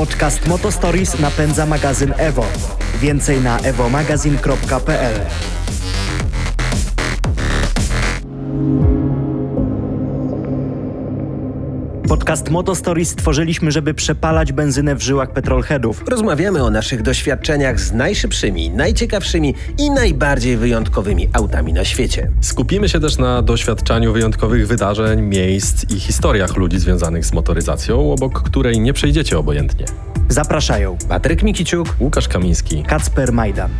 Podcast Motostories napędza magazyn Evo. Więcej na evomagazin.pl. Podcast Motostories stworzyliśmy, żeby przepalać benzynę w żyłach petrolheadów. Rozmawiamy o naszych doświadczeniach z najszybszymi, najciekawszymi i najbardziej wyjątkowymi autami na świecie. Skupimy się też na doświadczaniu wyjątkowych wydarzeń, miejsc i historiach ludzi związanych z motoryzacją, obok której nie przejdziecie obojętnie. Zapraszają Patryk Mikiciuk, Łukasz Kamiński. Kacper Majdan.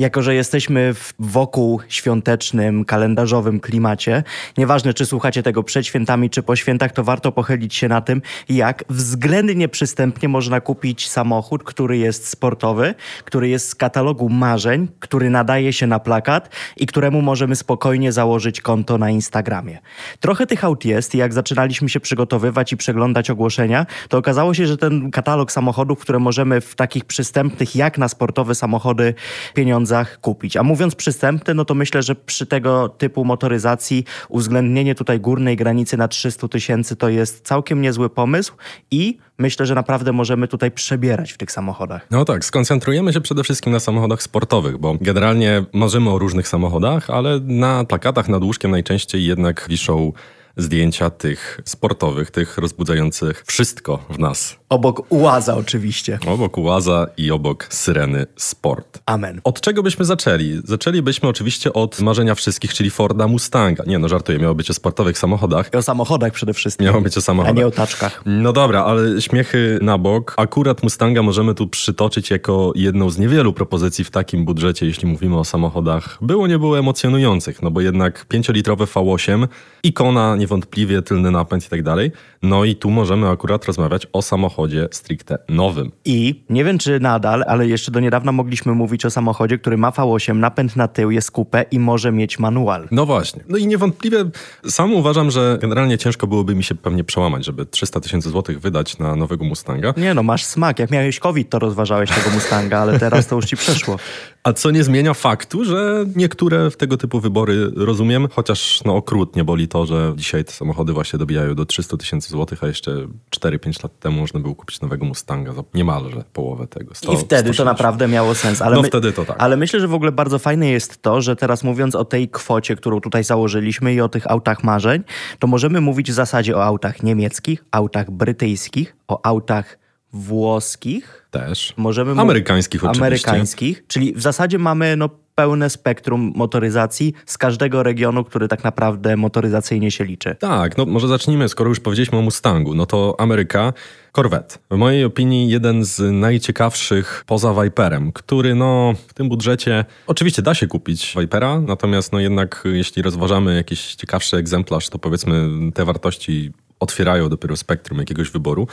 Jako, że jesteśmy w wokół świątecznym, kalendarzowym klimacie, nieważne czy słuchacie tego przed świętami, czy po świętach, to warto pochylić się na tym, jak względnie przystępnie można kupić samochód, który jest sportowy, który jest z katalogu marzeń, który nadaje się na plakat i któremu możemy spokojnie założyć konto na Instagramie. Trochę tych aut jest i jak zaczynaliśmy się przygotowywać i przeglądać ogłoszenia, to okazało się, że ten katalog samochodów, które możemy w takich przystępnych, jak na sportowe samochody, pieniądzach kupić. A mówiąc przystępny, no to myślę, że przy tego typu motoryzacji uwzględnienie tutaj górnej granicy na 300 tysięcy to jest całkiem niezły pomysł i myślę, że naprawdę możemy tutaj przebierać w tych samochodach. No tak, skoncentrujemy się przede wszystkim na samochodach sportowych, bo generalnie marzymy o różnych samochodach, ale na plakatach nad łóżkiem najczęściej jednak wiszą zdjęcia tych sportowych, tych rozbudzających wszystko w nas. Obok ułaza oczywiście. Obok Ułaza i obok Syreny Sport. Amen. Od czego byśmy zaczęli? Zaczęlibyśmy oczywiście od marzenia wszystkich, czyli Forda Mustanga. Nie no, żartuję, miało być o sportowych samochodach. I o samochodach przede wszystkim. Miało być o A samochodach. nie o taczkach. No dobra, ale śmiechy na bok. Akurat Mustanga możemy tu przytoczyć jako jedną z niewielu propozycji w takim budżecie, jeśli mówimy o samochodach. Było, nie było emocjonujących, no bo jednak 5-litrowe V8, ikona niewątpliwie, tylny napęd i tak dalej. No i tu możemy akurat rozmawiać o samochodzie stricte nowym. I nie wiem, czy nadal, ale jeszcze do niedawna mogliśmy mówić o samochodzie, który ma V8, napęd na tył, jest kupę i może mieć manual. No właśnie. No i niewątpliwie sam uważam, że generalnie ciężko byłoby mi się pewnie przełamać, żeby 300 tysięcy złotych wydać na nowego Mustanga. Nie no, masz smak. Jak miałeś COVID, to rozważałeś tego Mustanga, ale teraz to już ci przeszło. A co nie zmienia faktu, że niektóre w tego typu wybory rozumiem, chociaż no okrutnie boli to, że dzisiaj te samochody właśnie dobijają do 300 tysięcy złotych, a jeszcze 4-5 lat temu można było kupić nowego Mustanga za niemalże połowę tego. 100, I wtedy to 160. naprawdę miało sens. Ale No wtedy to tak. Ale myślę, że w ogóle bardzo fajne jest to, że teraz mówiąc o tej kwocie, którą tutaj założyliśmy i o tych autach marzeń, to możemy mówić w zasadzie o autach niemieckich, autach brytyjskich, o autach włoskich. Też. Możemy Amerykańskich oczywiście. Amerykańskich, czyli w zasadzie mamy no, pełne spektrum motoryzacji z każdego regionu, który tak naprawdę motoryzacyjnie się liczy. Tak, no może zacznijmy, skoro już powiedzieliśmy o Mustangu, no to Ameryka, Corvette. W mojej opinii jeden z najciekawszych poza Viperem, który no w tym budżecie, oczywiście da się kupić Vipera, natomiast no jednak jeśli rozważamy jakiś ciekawszy egzemplarz, to powiedzmy te wartości otwierają dopiero spektrum jakiegoś wyboru.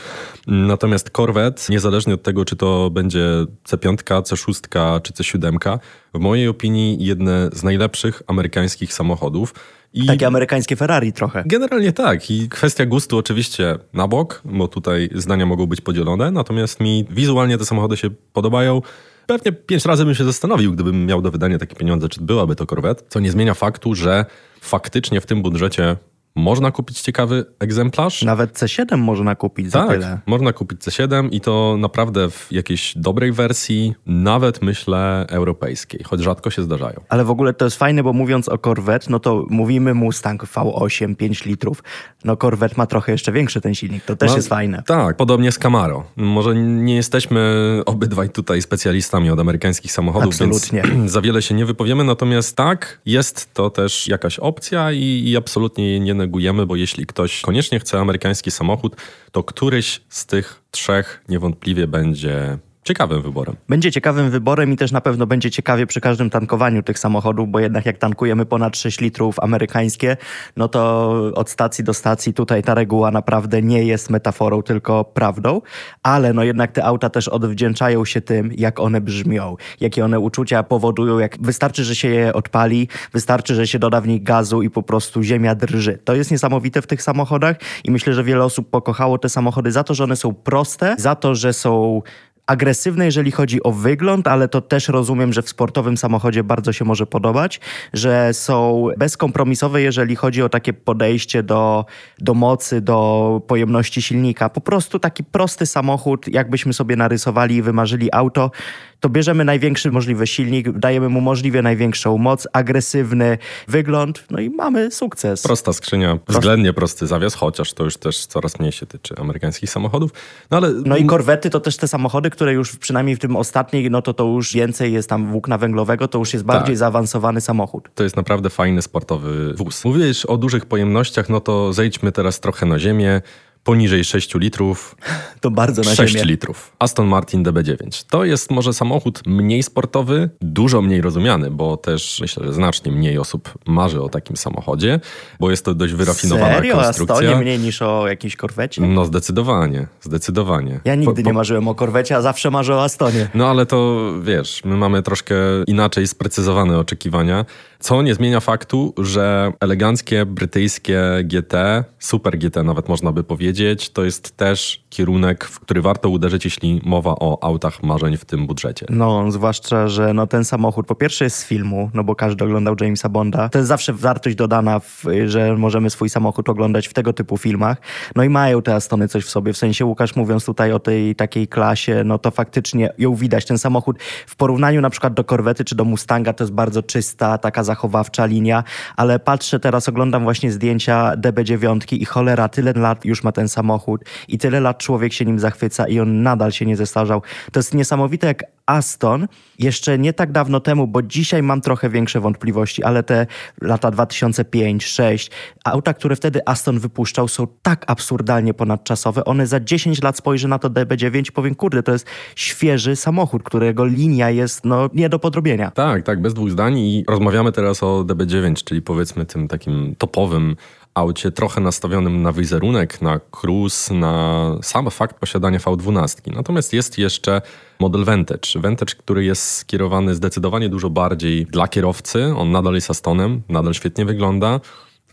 Natomiast Corvette, niezależnie od tego, czy to będzie C5, C6 czy C7, w mojej opinii jedne z najlepszych amerykańskich samochodów. I Takie amerykańskie Ferrari trochę. Generalnie tak. I kwestia gustu oczywiście na bok, bo tutaj zdania mogą być podzielone. Natomiast mi wizualnie te samochody się podobają. Pewnie pięć razy bym się zastanowił, gdybym miał do wydania takie pieniądze, czy byłaby to Corvette. Co nie zmienia faktu, że faktycznie w tym budżecie można kupić ciekawy egzemplarz. Nawet C7 można kupić za tak, tyle. można kupić C7 i to naprawdę w jakiejś dobrej wersji, nawet myślę europejskiej, choć rzadko się zdarzają. Ale w ogóle to jest fajne, bo mówiąc o Corvette, no to mówimy Mustang V8, 5 litrów. No Corvette ma trochę jeszcze większy ten silnik, to też No, jest fajne. Tak, podobnie z Camaro. Może nie jesteśmy obydwaj tutaj specjalistami od amerykańskich samochodów, Absolutnie. więc za wiele się nie wypowiemy, natomiast tak, jest to też jakaś opcja i, i absolutnie nie negujemy, bo jeśli ktoś koniecznie chce amerykański samochód, to któryś z tych trzech niewątpliwie będzie ciekawym wyborem. Będzie ciekawym wyborem i też na pewno będzie ciekawie przy każdym tankowaniu tych samochodów, bo jednak jak tankujemy ponad 6 litrów amerykańskie, no to od stacji do stacji tutaj ta reguła naprawdę nie jest metaforą, tylko prawdą, ale no jednak te auta też odwdzięczają się tym, jak one brzmią, jakie one uczucia powodują, jak wystarczy, że się je odpali, wystarczy, że się doda w nich gazu i po prostu ziemia drży. To jest niesamowite w tych samochodach i myślę, że wiele osób pokochało te samochody za to, że one są proste, za to, że są agresywne, jeżeli chodzi o wygląd, ale to też rozumiem, że w sportowym samochodzie bardzo się może podobać, że są bezkompromisowe, jeżeli chodzi o takie podejście do, do mocy, do pojemności silnika. Po prostu taki prosty samochód, jakbyśmy sobie narysowali i wymarzyli auto, to bierzemy największy możliwy silnik, dajemy mu możliwie największą moc, agresywny wygląd, no i mamy sukces. Prosta skrzynia, względnie prosty zawias, chociaż to już też coraz mniej się tyczy amerykańskich samochodów. No, ale... no i korwety to też te samochody, które już przynajmniej w tym ostatniej, no to to już więcej jest tam włókna węglowego, to już jest bardziej tak. zaawansowany samochód. To jest naprawdę fajny sportowy wóz. Mówiłeś o dużych pojemnościach, no to zejdźmy teraz trochę na ziemię poniżej 6 litrów. To bardzo na 6 ziemię. litrów. Aston Martin DB9. To jest może samochód mniej sportowy, dużo mniej rozumiany, bo też myślę, że znacznie mniej osób marzy o takim samochodzie, bo jest to dość wyrafinowana Serio? konstrukcja. Serio? mniej niż o jakiejś korwecie? No zdecydowanie, zdecydowanie. Ja nigdy po, po... nie marzyłem o korwecie, a zawsze marzę o Astonie. No ale to wiesz, my mamy troszkę inaczej sprecyzowane oczekiwania. Co nie zmienia faktu, że eleganckie brytyjskie GT, super GT nawet można by powiedzieć, to jest też kierunek, w który warto uderzyć, jeśli mowa o autach marzeń w tym budżecie. No, zwłaszcza, że no, ten samochód po pierwsze jest z filmu, no bo każdy oglądał Jamesa Bonda. To jest zawsze wartość dodana, w, że możemy swój samochód oglądać w tego typu filmach. No i mają te Astony coś w sobie. W sensie Łukasz mówiąc tutaj o tej takiej klasie, no to faktycznie ją widać. Ten samochód w porównaniu na przykład do Korwety czy do Mustanga to jest bardzo czysta, taka zachowawcza linia, ale patrzę teraz, oglądam właśnie zdjęcia DB9 i cholera, tyle lat już ma ten samochód i tyle lat człowiek się nim zachwyca i on nadal się nie zestarzał. To jest niesamowite, jak Aston jeszcze nie tak dawno temu, bo dzisiaj mam trochę większe wątpliwości, ale te lata 2005-2006, auta, które wtedy Aston wypuszczał, są tak absurdalnie ponadczasowe. One za 10 lat spojrzy na to DB9 i powiem, kurde, to jest świeży samochód, którego linia jest no, nie do podrobienia. Tak, tak, bez dwóch zdań i rozmawiamy teraz o DB9, czyli powiedzmy tym takim topowym aucie, trochę nastawionym na wizerunek, na cruise, na sam fakt posiadania V12. Natomiast jest jeszcze model Vantage. Vantage, który jest skierowany zdecydowanie dużo bardziej dla kierowcy. On nadal jest Astonem, nadal świetnie wygląda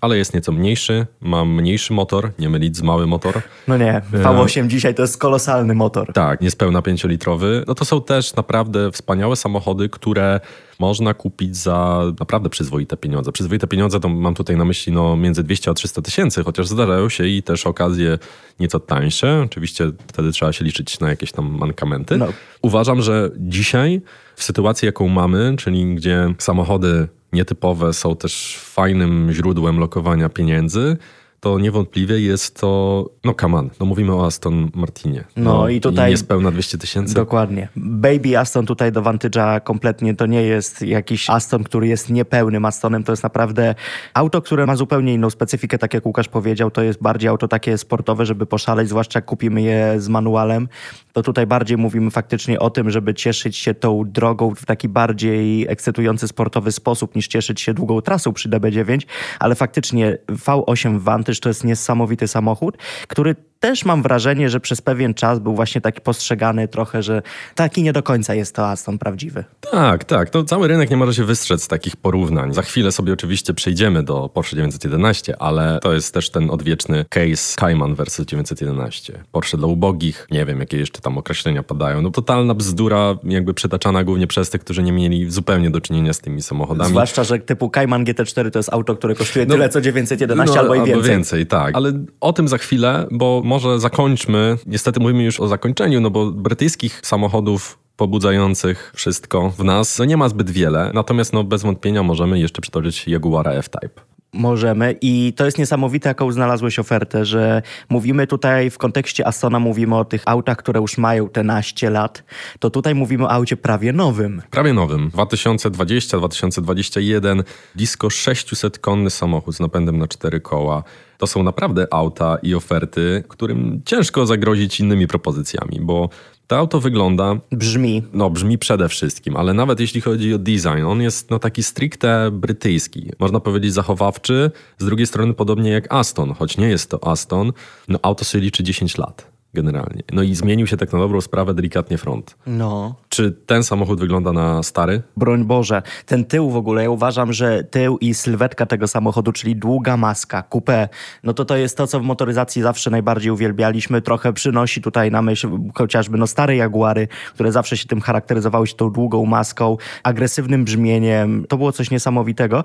ale jest nieco mniejszy, ma mniejszy motor, nie mylić z mały motor. No nie, V8 dzisiaj to jest kolosalny motor. Tak, niespełna 5-litrowy. No to są też naprawdę wspaniałe samochody, które można kupić za naprawdę przyzwoite pieniądze. Przyzwoite pieniądze to mam tutaj na myśli no, między 200 a 300 tysięcy, chociaż zdarzają się i też okazje nieco tańsze. Oczywiście wtedy trzeba się liczyć na jakieś tam mankamenty. No. Uważam, że dzisiaj w sytuacji, jaką mamy, czyli gdzie samochody nietypowe są też fajnym źródłem lokowania pieniędzy, to niewątpliwie jest to, no come on, no mówimy o Aston Martinie. No, no i tutaj... Niespełna 200 tysięcy. Dokładnie. Baby Aston tutaj do Vantage'a kompletnie to nie jest jakiś Aston, który jest niepełnym Astonem, to jest naprawdę auto, które ma zupełnie inną specyfikę, tak jak Łukasz powiedział, to jest bardziej auto takie sportowe, żeby poszaleć, zwłaszcza jak kupimy je z manualem, to tutaj bardziej mówimy faktycznie o tym, żeby cieszyć się tą drogą w taki bardziej ekscytujący sportowy sposób, niż cieszyć się długą trasą przy DB9, ale faktycznie V8 Vantage to jest niesamowity samochód, który też mam wrażenie, że przez pewien czas był właśnie taki postrzegany trochę, że taki nie do końca jest to Aston prawdziwy. Tak, tak. To cały rynek nie może się wystrzec z takich porównań. Za chwilę sobie oczywiście przejdziemy do Porsche 911, ale to jest też ten odwieczny case Cayman versus 911. Porsche dla ubogich, nie wiem jakie jeszcze tam określenia padają. No totalna bzdura, jakby przytaczana głównie przez tych, którzy nie mieli zupełnie do czynienia z tymi samochodami. Zwłaszcza, że typu Cayman GT4 to jest auto, które kosztuje no, tyle co 911 no, albo i więcej. Albo więcej, tak. Ale o tym za chwilę, bo może zakończmy. Niestety mówimy już o zakończeniu, no bo brytyjskich samochodów pobudzających wszystko w nas no nie ma zbyt wiele. Natomiast no, bez wątpienia możemy jeszcze przytoczyć Jaguara F-Type. Możemy i to jest niesamowite, jaką znalazłeś ofertę, że mówimy tutaj w kontekście Astona, mówimy o tych autach, które już mają te naście lat, to tutaj mówimy o aucie prawie nowym. Prawie nowym. 2020-2021, blisko 600 konny samochód z napędem na cztery koła. To są naprawdę auta i oferty, którym ciężko zagrozić innymi propozycjami, bo to auto wygląda. Brzmi. No, brzmi przede wszystkim, ale nawet jeśli chodzi o design, on jest no, taki stricte brytyjski. Można powiedzieć zachowawczy. Z drugiej strony, podobnie jak Aston, choć nie jest to Aston, no auto sobie liczy 10 lat. Generalnie. No i zmienił się tak na dobrą sprawę delikatnie front. No. Czy ten samochód wygląda na stary? Broń Boże. Ten tył w ogóle, ja uważam, że tył i sylwetka tego samochodu, czyli długa maska, coupé, no to to jest to, co w motoryzacji zawsze najbardziej uwielbialiśmy. Trochę przynosi tutaj na myśl chociażby no stare Jaguary, które zawsze się tym charakteryzowały się tą długą maską, agresywnym brzmieniem. To było coś niesamowitego.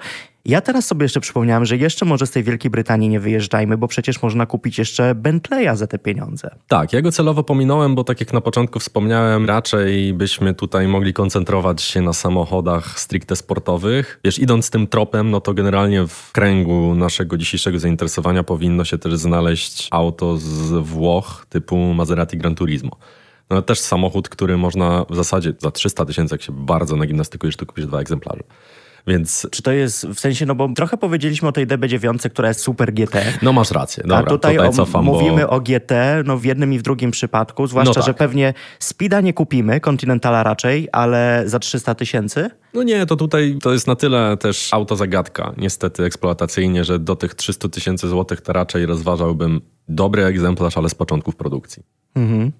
Ja teraz sobie jeszcze przypomniałem, że jeszcze może z tej Wielkiej Brytanii nie wyjeżdżajmy, bo przecież można kupić jeszcze Bentleya za te pieniądze. Tak, ja go celowo pominąłem, bo tak jak na początku wspomniałem, raczej byśmy tutaj mogli koncentrować się na samochodach stricte sportowych. Wiesz, idąc tym tropem, no to generalnie w kręgu naszego dzisiejszego zainteresowania powinno się też znaleźć auto z Włoch typu Maserati Gran Turismo. No też samochód, który można w zasadzie za 300 tysięcy, jak się bardzo nagimnastykujesz, to kupisz dwa egzemplarze. Więc Czy to jest w sensie, no bo trochę powiedzieliśmy o tej DB9, która jest super GT. no masz rację. Dobra, A tutaj, tutaj o, cofam, mówimy bo... o GT, no w jednym i w drugim przypadku, zwłaszcza, No tak. że pewnie Speeda nie kupimy, Continentala raczej, ale za 300 tysięcy. No nie, to tutaj to jest na tyle też auto zagadka, niestety eksploatacyjnie, że do tych 300 tysięcy złotych to raczej rozważałbym dobry egzemplarz, ale z początków produkcji.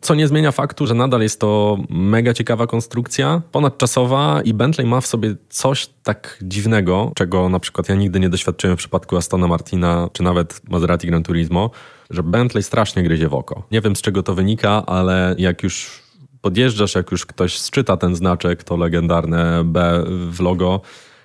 Co nie zmienia faktu, że nadal jest to mega ciekawa konstrukcja, ponadczasowa i Bentley ma w sobie coś tak dziwnego, czego na przykład ja nigdy nie doświadczyłem w przypadku Astona Martina czy nawet Maserati Gran Turismo, że Bentley strasznie gryzie w oko. Nie wiem z czego to wynika, ale jak już podjeżdżasz, jak już ktoś sczyta ten znaczek, to legendarne B w logo,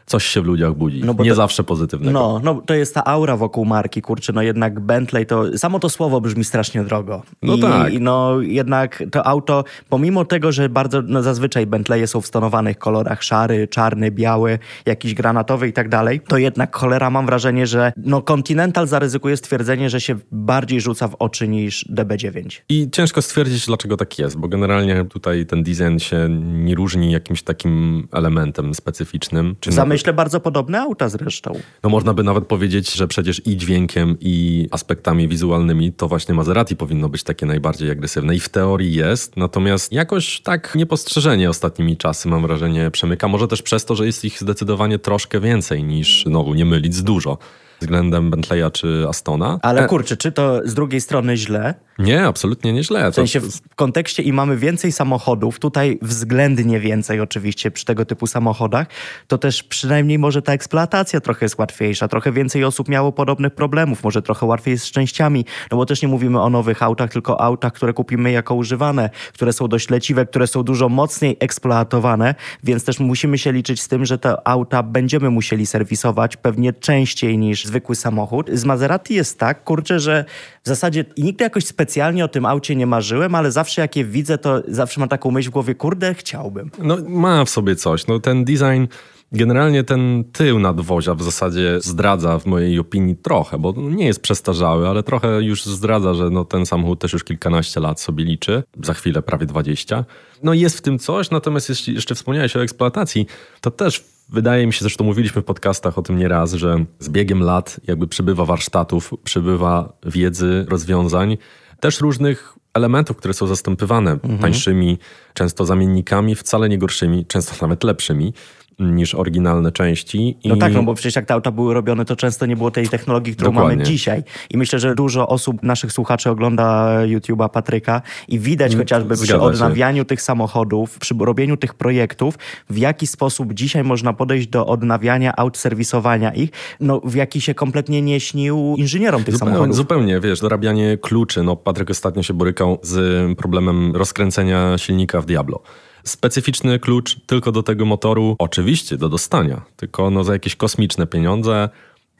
coś się w ludziach budzi. No nie to- zawsze pozytywnego. No, no, to jest ta aura wokół marki, kurczę, no jednak Bentley to, samo to słowo brzmi strasznie drogo. No I, tak. I no jednak to auto, pomimo tego, że bardzo, no zazwyczaj Bentleye są w stonowanych kolorach szary, czarny, biały, jakiś granatowy i tak dalej, to jednak cholera mam wrażenie, że no Continental zaryzykuje stwierdzenie, że się bardziej rzuca w oczy niż DB9. I ciężko stwierdzić, dlaczego tak jest, bo generalnie tutaj ten design się nie różni jakimś takim elementem specyficznym. Czy W zamyśle bardzo podobne auta zresztą. No można by nawet powiedzieć, że przecież i dźwiękiem, i aspektami wizualnymi to właśnie Maserati powinno być takie najbardziej agresywne i w teorii jest, natomiast jakoś tak niepostrzeżenie ostatnimi czasy mam wrażenie przemyka. Może też przez to, że jest ich zdecydowanie troszkę więcej niż, znowu nie mylić, z dużo względem Bentleya czy Astona. Ale E, kurczę, czy to z drugiej strony źle? Nie, absolutnie nieźle. W sensie w kontekście i mamy więcej samochodów, tutaj względnie więcej oczywiście przy tego typu samochodach, to też przynajmniej może ta eksploatacja trochę jest łatwiejsza, trochę więcej osób miało podobnych problemów, może trochę łatwiej jest z częściami, no bo też nie mówimy o nowych autach, tylko o autach, które kupimy jako używane, które są dość leciwe, które są dużo mocniej eksploatowane, więc też musimy się liczyć z tym, że te auta będziemy musieli serwisować pewnie częściej niż zwykły samochód. Z Maserati jest tak, kurczę, że w zasadzie nigdy jakoś specjalnie o tym aucie nie marzyłem, ale zawsze jak je widzę, to zawsze mam taką myśl w głowie, kurde, chciałbym. No, ma w sobie coś. No, ten design, generalnie ten tył nadwozia w zasadzie zdradza w mojej opinii trochę, bo nie jest przestarzały, ale trochę już zdradza, że no, ten samochód też już kilkanaście lat sobie liczy. Za chwilę prawie 20. No jest w tym coś, natomiast jeśli jeszcze wspomniałeś o eksploatacji, to też wydaje mi się, zresztą mówiliśmy w podcastach o tym nieraz, że z biegiem lat jakby przybywa warsztatów, przybywa wiedzy, rozwiązań, też różnych elementów, które są zastępywane tańszymi, często zamiennikami, wcale nie gorszymi, często nawet lepszymi niż oryginalne części. No I- tak, no bo przecież jak te auta były robione, to często nie było tej technologii, którą Dokładnie. mamy dzisiaj. I myślę, że dużo osób, naszych słuchaczy ogląda YouTube'a Patryka i widać chociażby przy Mm, Zgadza się. odnawianiu tych samochodów, przy robieniu tych projektów, w jaki sposób dzisiaj można podejść do odnawiania aut, serwisowania ich, no w jaki się kompletnie nie śnił inżynierom tych Zupełnie, samochodów. zupełnie, wiesz, dorabianie kluczy. No, Patryk ostatnio się borykał z problemem rozkręcenia silnika w Diablo. Specyficzny klucz tylko do tego motoru, oczywiście do dostania, tylko no za jakieś kosmiczne pieniądze.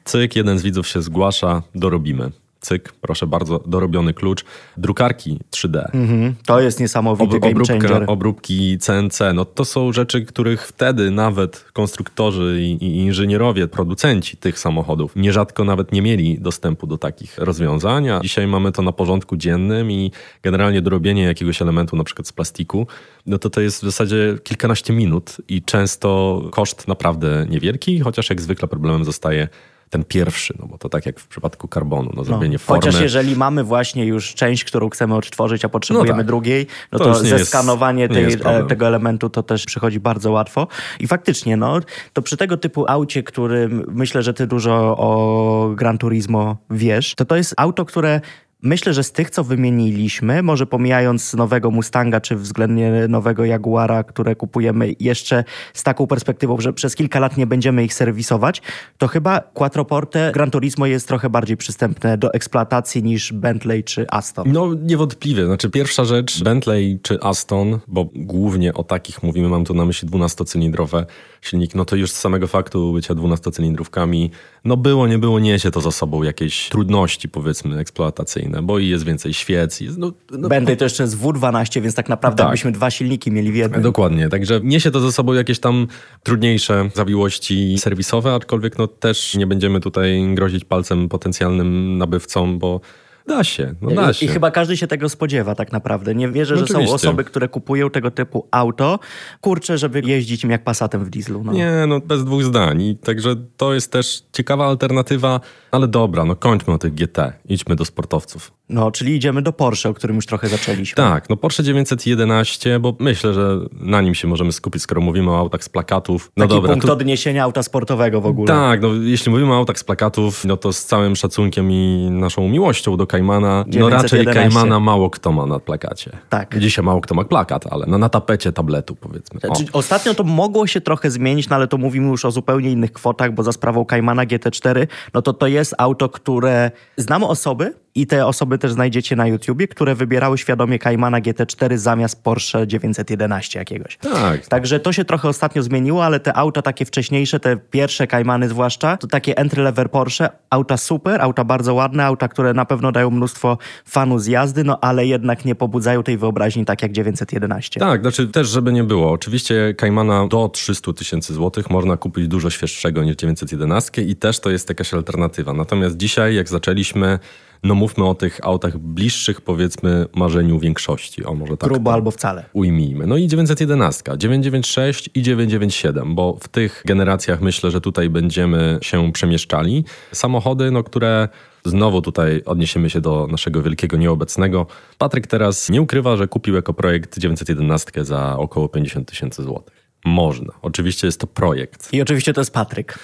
Cyk, jeden z widzów się zgłasza, dorobimy. Cyk, proszę bardzo, dorobiony klucz. Drukarki 3D. Mhm, to jest niesamowity Ob, game obróbka, changer. obróbki CNC, no to są rzeczy, których wtedy nawet konstruktorzy i, i inżynierowie, producenci tych samochodów nierzadko nawet nie mieli dostępu do takich rozwiązań, a dzisiaj mamy to na porządku dziennym i generalnie dorobienie jakiegoś elementu, na przykład z plastiku, no to to jest w zasadzie kilkanaście minut i często koszt naprawdę niewielki, chociaż jak zwykle problemem zostaje ten pierwszy, no bo to tak jak w przypadku karbonu, no zrobienie formy. Chociaż jeżeli mamy właśnie już część, którą chcemy odtworzyć, a potrzebujemy No tak. drugiej, no To to, jest- zeskanowanie nie tej, jest e, tego elementu to też przychodzi bardzo łatwo. I faktycznie, no, to przy tego typu aucie, którym myślę, że ty dużo o Gran Turismo wiesz, to to jest auto, które myślę, że z tych, co wymieniliśmy, może pomijając nowego Mustanga, czy względnie nowego Jaguara, które kupujemy jeszcze z taką perspektywą, że przez kilka lat nie będziemy ich serwisować, to chyba Quattroporte Gran Turismo jest trochę bardziej przystępne do eksploatacji niż Bentley czy Aston. No niewątpliwie. Znaczy pierwsza rzecz, Bentley czy Aston, bo głównie o takich mówimy, mam tu na myśli 12-cylindrowe silnik, no to już z samego faktu bycia 12-cylindrówkami, no było, nie było, niesie to za sobą jakieś trudności powiedzmy eksploatacyjne, bo i jest więcej świec. Jest, no, no, Bentley to jeszcze jest W12, więc tak naprawdę Tak. byśmy dwa silniki mieli w jednym. Dokładnie, także niesie to ze sobą jakieś tam trudniejsze zawiłości serwisowe, aczkolwiek no też nie będziemy tutaj grozić palcem potencjalnym nabywcom, bo da się, no da się. I chyba każdy się tego spodziewa tak naprawdę. Nie wierzę, No że są oczywiście. osoby, które kupują tego typu auto, kurczę, żeby jeździć im jak pasatem w dieslu. No. Nie, no bez dwóch zdań. I także to jest też ciekawa alternatywa, ale dobra, no kończmy o tych GT. Idźmy do sportowców. no, czyli idziemy do Porsche, o którym już trochę zaczęliśmy. Tak, no Porsche 911, bo myślę, że na nim się możemy skupić, skoro mówimy o autach z plakatów. No Taki dobra, punkt tu- odniesienia auta sportowego w ogóle. Tak, no jeśli mówimy o autach z plakatów, no to z całym szacunkiem i naszą miłością do Kaimana, no raczej 911. Kaimana mało kto ma na plakacie. Tak. Dzisiaj mało kto ma plakat, ale no, na tapecie tabletu powiedzmy. O. Znaczy, ostatnio to mogło się trochę zmienić, no ale to mówimy już o zupełnie innych kwotach, bo za sprawą Caymana GT4, no to to jest auto, które znam osoby i te osoby też znajdziecie na YouTubie, które wybierały świadomie Caymana GT4 zamiast Porsche 911 jakiegoś. Tak. Także to się trochę ostatnio zmieniło, ale te auta takie wcześniejsze, te pierwsze Caymany zwłaszcza, to takie entry level Porsche, auta super, auta bardzo ładne, auta, które na pewno dają mnóstwo fanu z jazdy, no ale jednak nie pobudzają tej wyobraźni tak jak 911. Tak, znaczy też, żeby nie było. Oczywiście Kaimana do 300 tysięcy złotych można kupić dużo świeższego niż 911 i też to jest jakaś alternatywa. Natomiast dzisiaj, jak zaczęliśmy, no mówmy o tych autach bliższych, powiedzmy, marzeniu większości. O, może tak Grubo albo wcale. ujmijmy. No i 911, 996 i 997, bo w tych generacjach myślę, że tutaj będziemy się przemieszczali. Samochody, no które znowu tutaj odniesiemy się do naszego wielkiego nieobecnego. Patryk teraz nie ukrywa, że kupił jako projekt 911 za około 50 tysięcy złotych. Można. Oczywiście jest to projekt. I oczywiście to jest Patryk.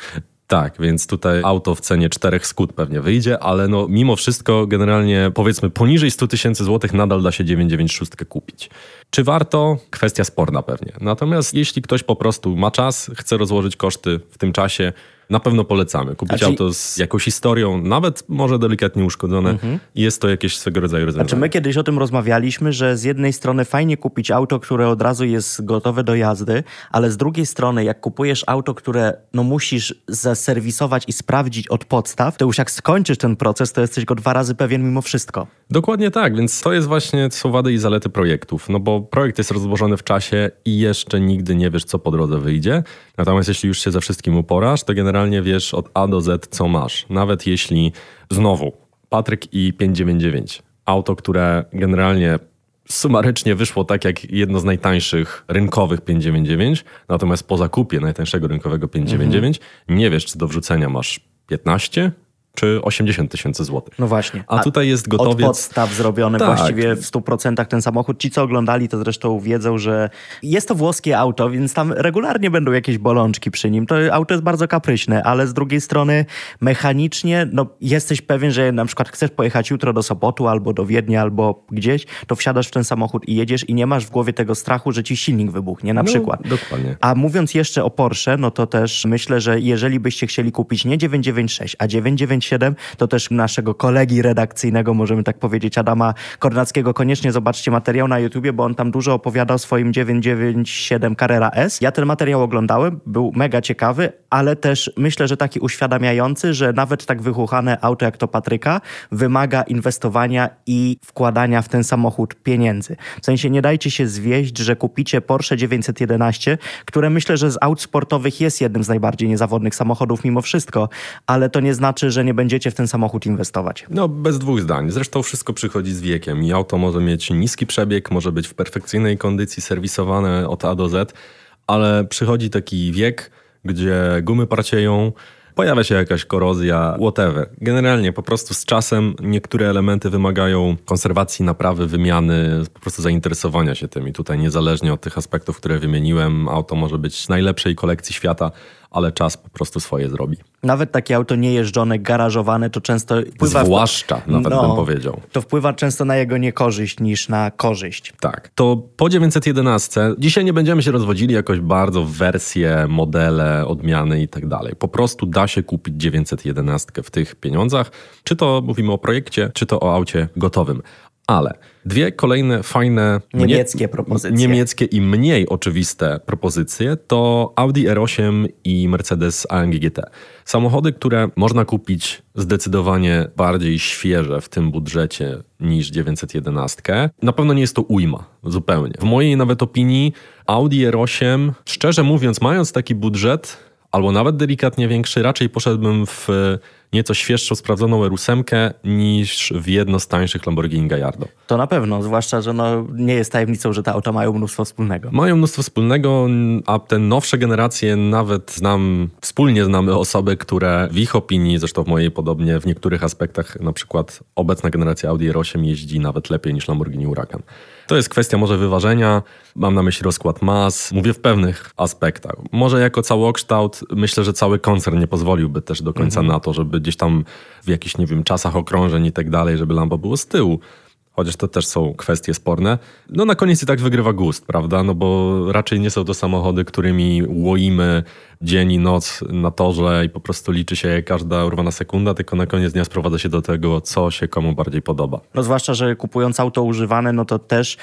Tak, więc tutaj auto w cenie czterech skut pewnie wyjdzie, ale no mimo wszystko generalnie powiedzmy poniżej 100 tysięcy złotych nadal da się 996 kupić. Czy warto? Kwestia sporna pewnie. Natomiast jeśli ktoś po prostu ma czas, chce rozłożyć koszty w tym czasie, na pewno polecamy. Kupić auto z jakąś historią, nawet może delikatnie uszkodzone i jest to jakieś swego rodzaju rozwiązanie. Znaczy my kiedyś o tym rozmawialiśmy, że z jednej strony fajnie kupić auto, które od razu jest gotowe do jazdy, ale z drugiej strony jak kupujesz auto, które no musisz zaserwisować i sprawdzić od podstaw, to już jak skończysz ten proces, to jesteś go dwa razy pewien mimo wszystko. Dokładnie tak, więc to jest właśnie są wady i zalety projektów, no bo projekt jest rozłożony w czasie i jeszcze nigdy nie wiesz, co po drodze wyjdzie. Natomiast jeśli już się ze wszystkim uporasz, to generalnie wiesz od A do Z, co masz. Nawet jeśli znowu Patryk i 599, auto, które generalnie sumarycznie wyszło tak jak jedno z najtańszych rynkowych 599, natomiast po zakupie najtańszego rynkowego 599 nie wiesz, czy do wrzucenia masz 15 czy 80 tysięcy złotych. No właśnie. A tutaj jest Od gotowiec. podstaw zrobiony Tak. właściwie w 100% ten samochód. Ci, co oglądali, to zresztą wiedzą, że jest to włoskie auto, więc tam regularnie będą jakieś bolączki przy nim. To auto jest bardzo kapryśne, ale z drugiej strony mechanicznie, no jesteś pewien, że na przykład chcesz pojechać jutro do Sopotu albo do Wiednia, albo gdzieś, to wsiadasz w ten samochód i jedziesz i nie masz w głowie tego strachu, że ci silnik wybuchnie na No, przykład. dokładnie. A mówiąc jeszcze o Porsche, no to też myślę, że jeżeli byście chcieli kupić nie 996, a 997, to też naszego kolegi redakcyjnego, możemy tak powiedzieć, Adama Kornackiego, koniecznie zobaczcie materiał na YouTubie, bo on tam dużo opowiada o swoim 997 Carrera S. Ja ten materiał oglądałem, był mega ciekawy, ale też myślę, że taki uświadamiający, że nawet tak wychuchane auto jak to Patryka wymaga inwestowania i wkładania w ten samochód pieniędzy. W sensie nie dajcie się zwieść, że kupicie Porsche 911, które myślę, że z aut sportowych jest jednym z najbardziej niezawodnych samochodów mimo wszystko, ale to nie znaczy, że nie będziecie w ten samochód inwestować. No, bez dwóch zdań. Zresztą wszystko przychodzi z wiekiem i auto może mieć niski przebieg, może być w perfekcyjnej kondycji, serwisowane od A do Z, ale przychodzi taki wiek, gdzie gumy parcieją, pojawia się jakaś korozja, whatever. Generalnie po prostu z czasem niektóre elementy wymagają konserwacji, naprawy, wymiany, po prostu zainteresowania się tym. I tutaj niezależnie od tych aspektów, które wymieniłem, auto może być najlepszej kolekcji świata, ale czas po prostu swoje zrobi. Nawet takie auto niejeżdżone, garażowane, to często wpływa... Zwłaszcza, nawet No. bym powiedział. To wpływa często na jego niekorzyść niż na korzyść. Tak. To po 911 dzisiaj nie będziemy się rozwodzili jakoś bardzo w wersje, modele, odmiany i tak dalej. Po prostu da się kupić 911 w tych pieniądzach. Czy to mówimy o projekcie, czy to o aucie gotowym. Ale dwie kolejne fajne Niemieckie propozycje. niemieckie i mniej oczywiste propozycje to Audi R8 i Mercedes AMG GT. Samochody, które można kupić zdecydowanie bardziej świeże w tym budżecie niż 911. Na pewno nie jest to ujma, zupełnie. W mojej nawet opinii Audi R8, szczerze mówiąc, mając taki budżet, albo nawet delikatnie większy, raczej poszedłbym w nieco świeższą, sprawdzoną R8 niż w jedno z tańszych Lamborghini Gallardo. To na pewno, zwłaszcza, że no, nie jest tajemnicą, że te auta mają mnóstwo wspólnego. Mają mnóstwo wspólnego, a te nowsze generacje nawet znam, wspólnie znamy osoby, które w ich opinii, zresztą w mojej podobnie, w niektórych aspektach, na przykład obecna generacja Audi R8 jeździ nawet lepiej niż Lamborghini Huracan. To jest kwestia może wyważenia, mam na myśli rozkład mas, mówię w pewnych aspektach. Może jako całokształt, myślę, że cały koncern nie pozwoliłby też do końca na to, żeby gdzieś tam w jakichś, nie wiem, czasach okrążeń i tak dalej, żeby Lambo było z tyłu. Chociaż to też są kwestie sporne. No na koniec i tak wygrywa gust, prawda? No bo raczej nie są to samochody, którymi łoimy dzień i noc na torze i po prostu liczy się każda urwana sekunda, tylko na koniec dnia sprowadza się do tego, co się komu bardziej podoba. No zwłaszcza, że kupując auto używane, no to też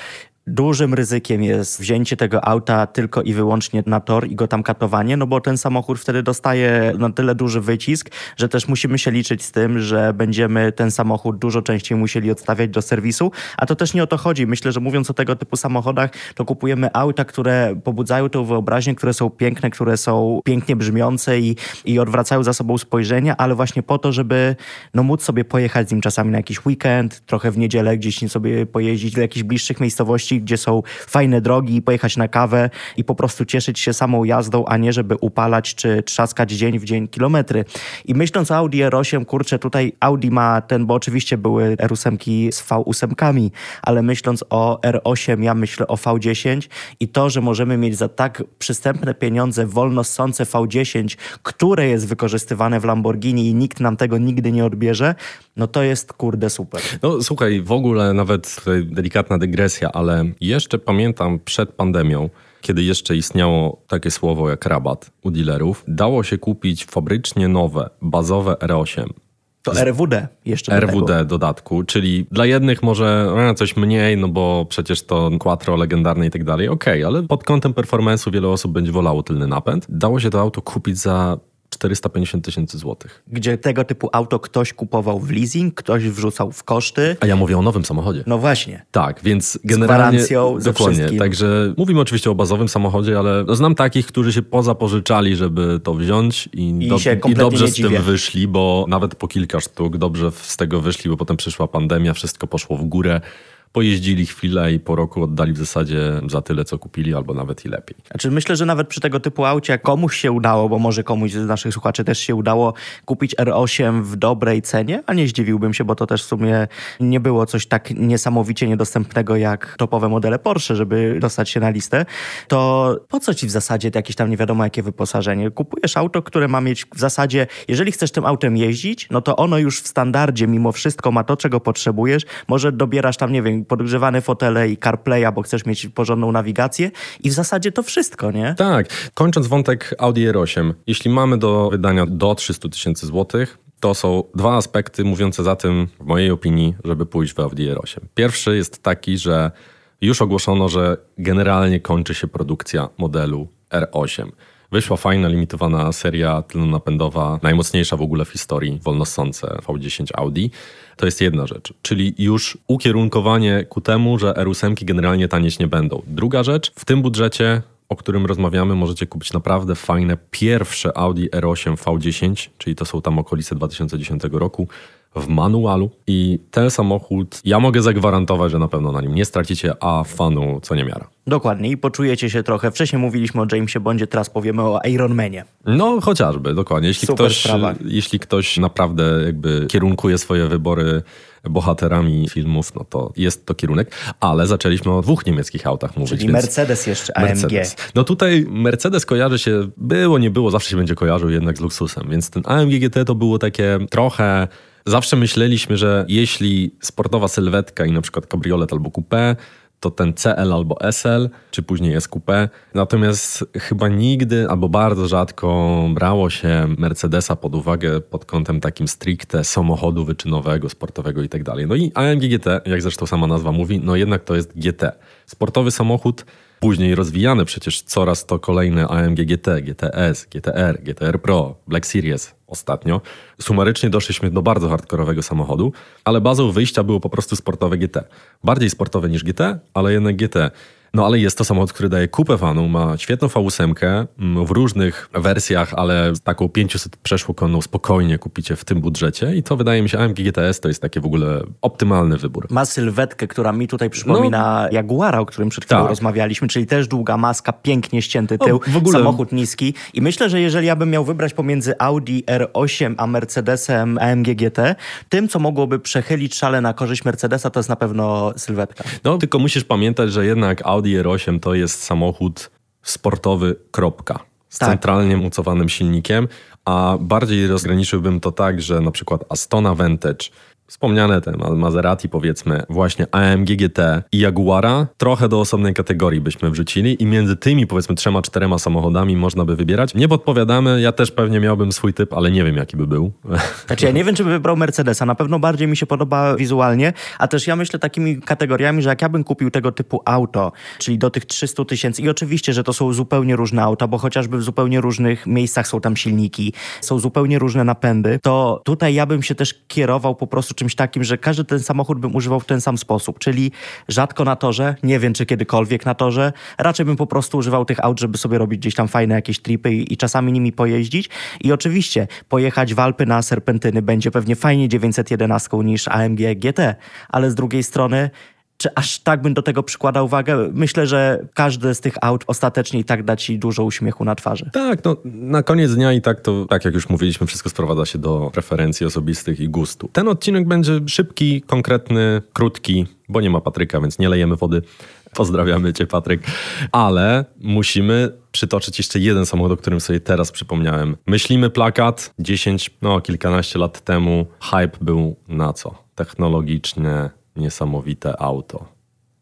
dużym ryzykiem jest wzięcie tego auta tylko i wyłącznie na tor i go tam katowanie, no bo ten samochód wtedy dostaje na tyle duży wycisk, że też musimy się liczyć z tym, że będziemy ten samochód dużo częściej musieli odstawiać do serwisu, a to też nie o to chodzi. Myślę, że mówiąc o tego typu samochodach, to kupujemy auta, które pobudzają tą wyobraźnię, które są piękne, które są pięknie brzmiące i, i odwracają za sobą spojrzenie, ale właśnie po to, żeby no, móc sobie pojechać z nim czasami na jakiś weekend, trochę w niedzielę gdzieś sobie pojeździć do jakichś bliższych miejscowości, gdzie są fajne drogi, pojechać na kawę i po prostu cieszyć się samą jazdą, a nie żeby upalać czy trzaskać dzień w dzień kilometry. I myśląc o Audi R8, kurczę, tutaj Audi ma ten, bo oczywiście były R8 z V8, ale myśląc o R8, ja myślę o V10 i to, że możemy mieć za tak przystępne pieniądze wolno ssące V10, które jest wykorzystywane w Lamborghini i nikt nam tego nigdy nie odbierze, no to jest kurde super. No słuchaj, w ogóle nawet delikatna dygresja, ale jeszcze pamiętam przed pandemią, kiedy jeszcze istniało takie słowo jak rabat u dealerów, dało się kupić fabrycznie nowe, bazowe R8 To RWD jeszcze do. RWD dodatku, czyli dla jednych może e, coś mniej, no bo przecież to Quattro legendarne i tak dalej, okej, ale pod kątem performance'u wiele osób będzie wolało tylny napęd. Dało się to auto kupić za 450 tysięcy złotych. gdzie tego typu auto ktoś kupował w leasing, ktoś wrzucał w koszty. A ja mówię o nowym samochodzie. No właśnie. Tak, więc generalnie. gwarancją, ze dokładnie. wszystkim. Także mówimy oczywiście o bazowym samochodzie, ale no znam takich, którzy się pozapożyczali, żeby to wziąć i, I się i dobrze z tym wyszli, bo nawet po kilka sztuk dobrze z tego wyszli, bo potem przyszła pandemia, wszystko poszło w górę. Pojeździli chwilę i po roku oddali w zasadzie za tyle, co kupili, albo nawet i lepiej. Znaczy myślę, że nawet przy tego typu aucie, komuś się udało, bo może komuś z naszych słuchaczy też się udało kupić R8 w dobrej cenie, a nie zdziwiłbym się, bo to też w sumie nie było coś tak niesamowicie niedostępnego jak topowe modele Porsche, żeby dostać się na listę, to po co ci w zasadzie jakieś tam nie wiadomo jakie wyposażenie? Kupujesz auto, które ma mieć w zasadzie, jeżeli chcesz tym autem jeździć, no to ono już w standardzie mimo wszystko ma to, czego potrzebujesz. Może dobierasz tam, nie wiem, podgrzewane fotele i CarPlaya, bo chcesz mieć porządną nawigację i w zasadzie to wszystko, nie? Tak, kończąc wątek Audi R8, jeśli mamy do wydania do 300 tysięcy złotych, to są dwa aspekty mówiące za tym, w mojej opinii, żeby pójść w Audi R8. Pierwszy jest taki, że już ogłoszono, że generalnie kończy się produkcja modelu R8. Wyszła fajna, limitowana seria tylnonapędowa, najmocniejsza w ogóle w historii, wolnossące V10 Audi. To jest jedna rzecz, czyli już ukierunkowanie ku temu, że R8 generalnie tanieć nie będą. Druga rzecz, w tym budżecie o którym rozmawiamy, możecie kupić naprawdę fajne pierwsze Audi R8 V10, czyli to są tam okolice 2010 roku, w manualu. I ten samochód, ja mogę zagwarantować, że na pewno na nim nie stracicie, a fanu co niemiara. Dokładnie i poczujecie się trochę. Wcześniej mówiliśmy o Jamesie Bondzie, teraz powiemy o Ironmanie. No, chociażby, dokładnie. Jeśli Super ktoś, sprawa. jeśli ktoś naprawdę jakby kierunkuje swoje wybory bohaterami filmów, no to jest to kierunek, ale zaczęliśmy o dwóch niemieckich autach mówić. Czyli Mercedes jeszcze, AMG. Mercedes. No tutaj Mercedes kojarzy się, było, nie było, zawsze się będzie kojarzył jednak z luksusem, więc ten AMG GT to było takie trochę... Zawsze myśleliśmy, że jeśli sportowa sylwetka i na przykład kabriolet albo coupé, to ten CL albo SL, czy później SQP. Natomiast chyba nigdy albo bardzo rzadko brało się Mercedesa pod uwagę pod kątem takim stricte samochodu wyczynowego, sportowego i tak. No i AMG GT, jak zresztą sama nazwa mówi, no jednak to jest GT. Sportowy samochód, później rozwijany przecież coraz to kolejne AMG GT, GTS, GTR, GTR Pro, Black Series ostatnio. Sumarycznie doszliśmy do bardzo hardkorowego samochodu, ale bazą wyjścia było po prostu sportowe GT. Bardziej sportowe niż GT, ale jednak GT. No ale jest to samochód, który daje kupę fanu, ma świetną V8 mm, w różnych wersjach, ale taką 500 przeszło konną spokojnie kupicie w tym budżecie i to wydaje mi się AMG GTS to jest taki w ogóle optymalny wybór. Ma sylwetkę, która mi tutaj przypomina no, Jaguara, o którym przed chwilą tak. rozmawialiśmy, czyli też długa maska, pięknie ścięty tył, o, w ogóle... samochód niski i myślę, że jeżeli ja bym miał wybrać pomiędzy Audi R8 a Mercedesem AMG GT, tym co mogłoby przechylić szale na korzyść Mercedesa to jest na pewno sylwetka. No tylko musisz pamiętać, że jednak Audi Audi R8 to jest samochód sportowy, kropka. Z tak. centralnie mocowanym silnikiem, a bardziej rozgraniczyłbym to tak, że na przykład Astona Vantage wspomniane te Maserati powiedzmy, właśnie AMG GT i Jaguara trochę do osobnej kategorii byśmy wrzucili i między tymi powiedzmy trzema, czterema samochodami można by wybierać. Nie podpowiadamy, ja też pewnie miałbym swój typ, ale nie wiem jaki by był. Znaczy ja nie wiem, czy by wybrał Mercedesa, na pewno bardziej mi się podoba wizualnie, a też ja myślę takimi kategoriami, że jak ja bym kupił tego typu auto, czyli do tych 300 tysięcy i oczywiście, że to są zupełnie różne auta, bo chociażby w zupełnie różnych miejscach są tam silniki, są zupełnie różne napędy, to tutaj ja bym się też kierował po prostu czymś takim, że każdy ten samochód bym używał w ten sam sposób, czyli rzadko na torze, nie wiem czy kiedykolwiek na torze, raczej bym po prostu używał tych aut, żeby sobie robić gdzieś tam fajne jakieś tripy i, i czasami nimi pojeździć. I oczywiście pojechać w Alpy na serpentyny będzie pewnie fajnie 911 niż AMG GT, ale z drugiej strony czy aż tak bym do tego przykładał uwagę? Myślę, że każdy z tych aut ostatecznie i tak da ci dużo uśmiechu na twarzy. Tak, no na koniec dnia i tak to, tak jak już mówiliśmy, wszystko sprowadza się do preferencji osobistych i gustu. Ten odcinek będzie szybki, konkretny, krótki, bo nie ma Patryka, więc nie lejemy wody. Pozdrawiamy cię, Patryk. Ale musimy przytoczyć jeszcze jeden samochód, o którym sobie teraz przypomniałem. Myślimy plakat 10, no kilkanaście lat temu. Hype był na co? Technologiczne niesamowite auto.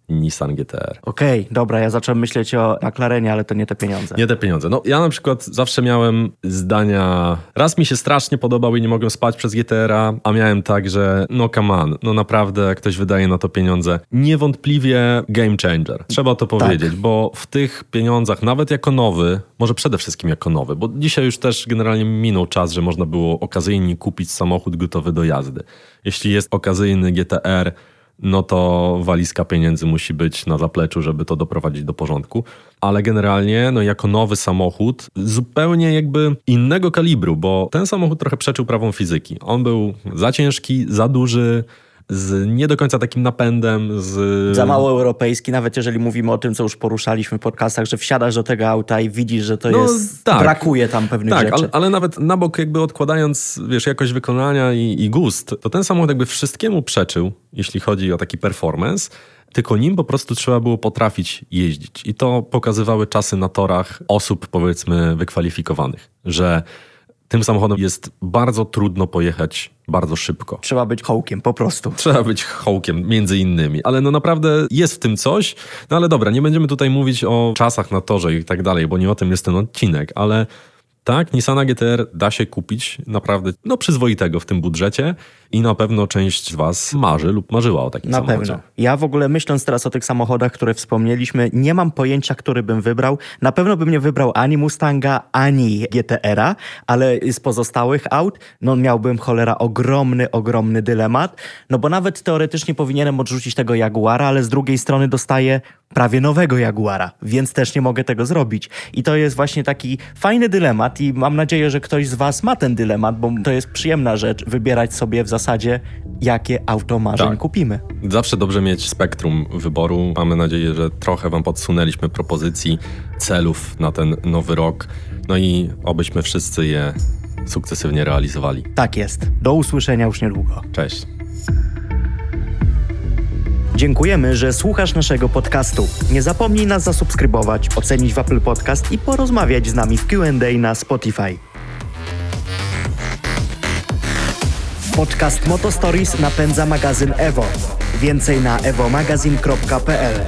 Nissan GTR. Okej, okay, dobra, ja zacząłem myśleć o McLarenie, ale to nie te pieniądze. Nie te pieniądze. No ja na przykład zawsze miałem zdania, raz mi się strasznie podobał i nie mogłem spać przez GTR-a, a miałem tak, że no come on, no naprawdę jak ktoś wydaje na to pieniądze, niewątpliwie game changer. Trzeba to tak. powiedzieć, tak. bo w tych pieniądzach, nawet jako nowy, może przede wszystkim jako nowy, bo dzisiaj już też generalnie minął czas, że można było okazyjnie kupić samochód gotowy do jazdy. Jeśli jest okazyjny GTR, no to walizka pieniędzy musi być na zapleczu, żeby to doprowadzić do porządku. Ale generalnie, no jako nowy samochód, zupełnie jakby innego kalibru, bo ten samochód trochę przeczył prawom fizyki. On był za ciężki, za duży, z nie do końca takim napędem. Z... Za mało europejski, nawet jeżeli mówimy o tym, co już poruszaliśmy w podcastach, że wsiadasz do tego auta i widzisz, że to no, jest. Tak. Brakuje tam pewnych tak, rzeczy. Ale, ale nawet na bok, jakby odkładając, wiesz, jakość wykonania i, i gust, to ten samochód jakby wszystkiemu przeczył, jeśli chodzi o taki performance tylko nim po prostu trzeba było potrafić jeździć. I to pokazywały czasy na torach osób, powiedzmy, wykwalifikowanych, że tym samochodem jest bardzo trudno pojechać bardzo szybko. Trzeba być hołkiem, po prostu. Trzeba być hołkiem, między innymi. Ale no naprawdę jest w tym coś. No ale dobra, nie będziemy tutaj mówić o czasach na torze i tak dalej, bo nie o tym jest ten odcinek, ale tak, Nissana GTR da się kupić naprawdę no, przyzwoitego w tym budżecie i na pewno część z Was marzy lub marzyła o takim na samochodzie. Na pewno. Ja w ogóle myśląc teraz o tych samochodach, które wspomnieliśmy, nie mam pojęcia, który bym wybrał. Na pewno bym nie wybrał ani Mustanga, ani GTR-a, ale z pozostałych aut, no miałbym cholera ogromny, ogromny dylemat, no bo nawet teoretycznie powinienem odrzucić tego Jaguara, ale z drugiej strony dostaję prawie nowego Jaguara, więc też nie mogę tego zrobić. I to jest właśnie taki fajny dylemat i mam nadzieję, że ktoś z Was ma ten dylemat, bo to jest przyjemna rzecz wybierać sobie w zasadzie, jakie auto marzeń tak. kupimy. Zawsze dobrze mieć spektrum wyboru. Mamy nadzieję, że trochę Wam podsunęliśmy propozycji, celów na ten nowy rok. No i obyśmy wszyscy je sukcesywnie realizowali. Tak jest. Do usłyszenia już niedługo. Cześć. Dziękujemy, że słuchasz naszego podcastu. Nie zapomnij nas zasubskrybować, ocenić w Apple Podcast i porozmawiać z nami w Q&A na Spotify. Podcast Moto Stories napędza magazyn Evo. Więcej na evomagazine.pl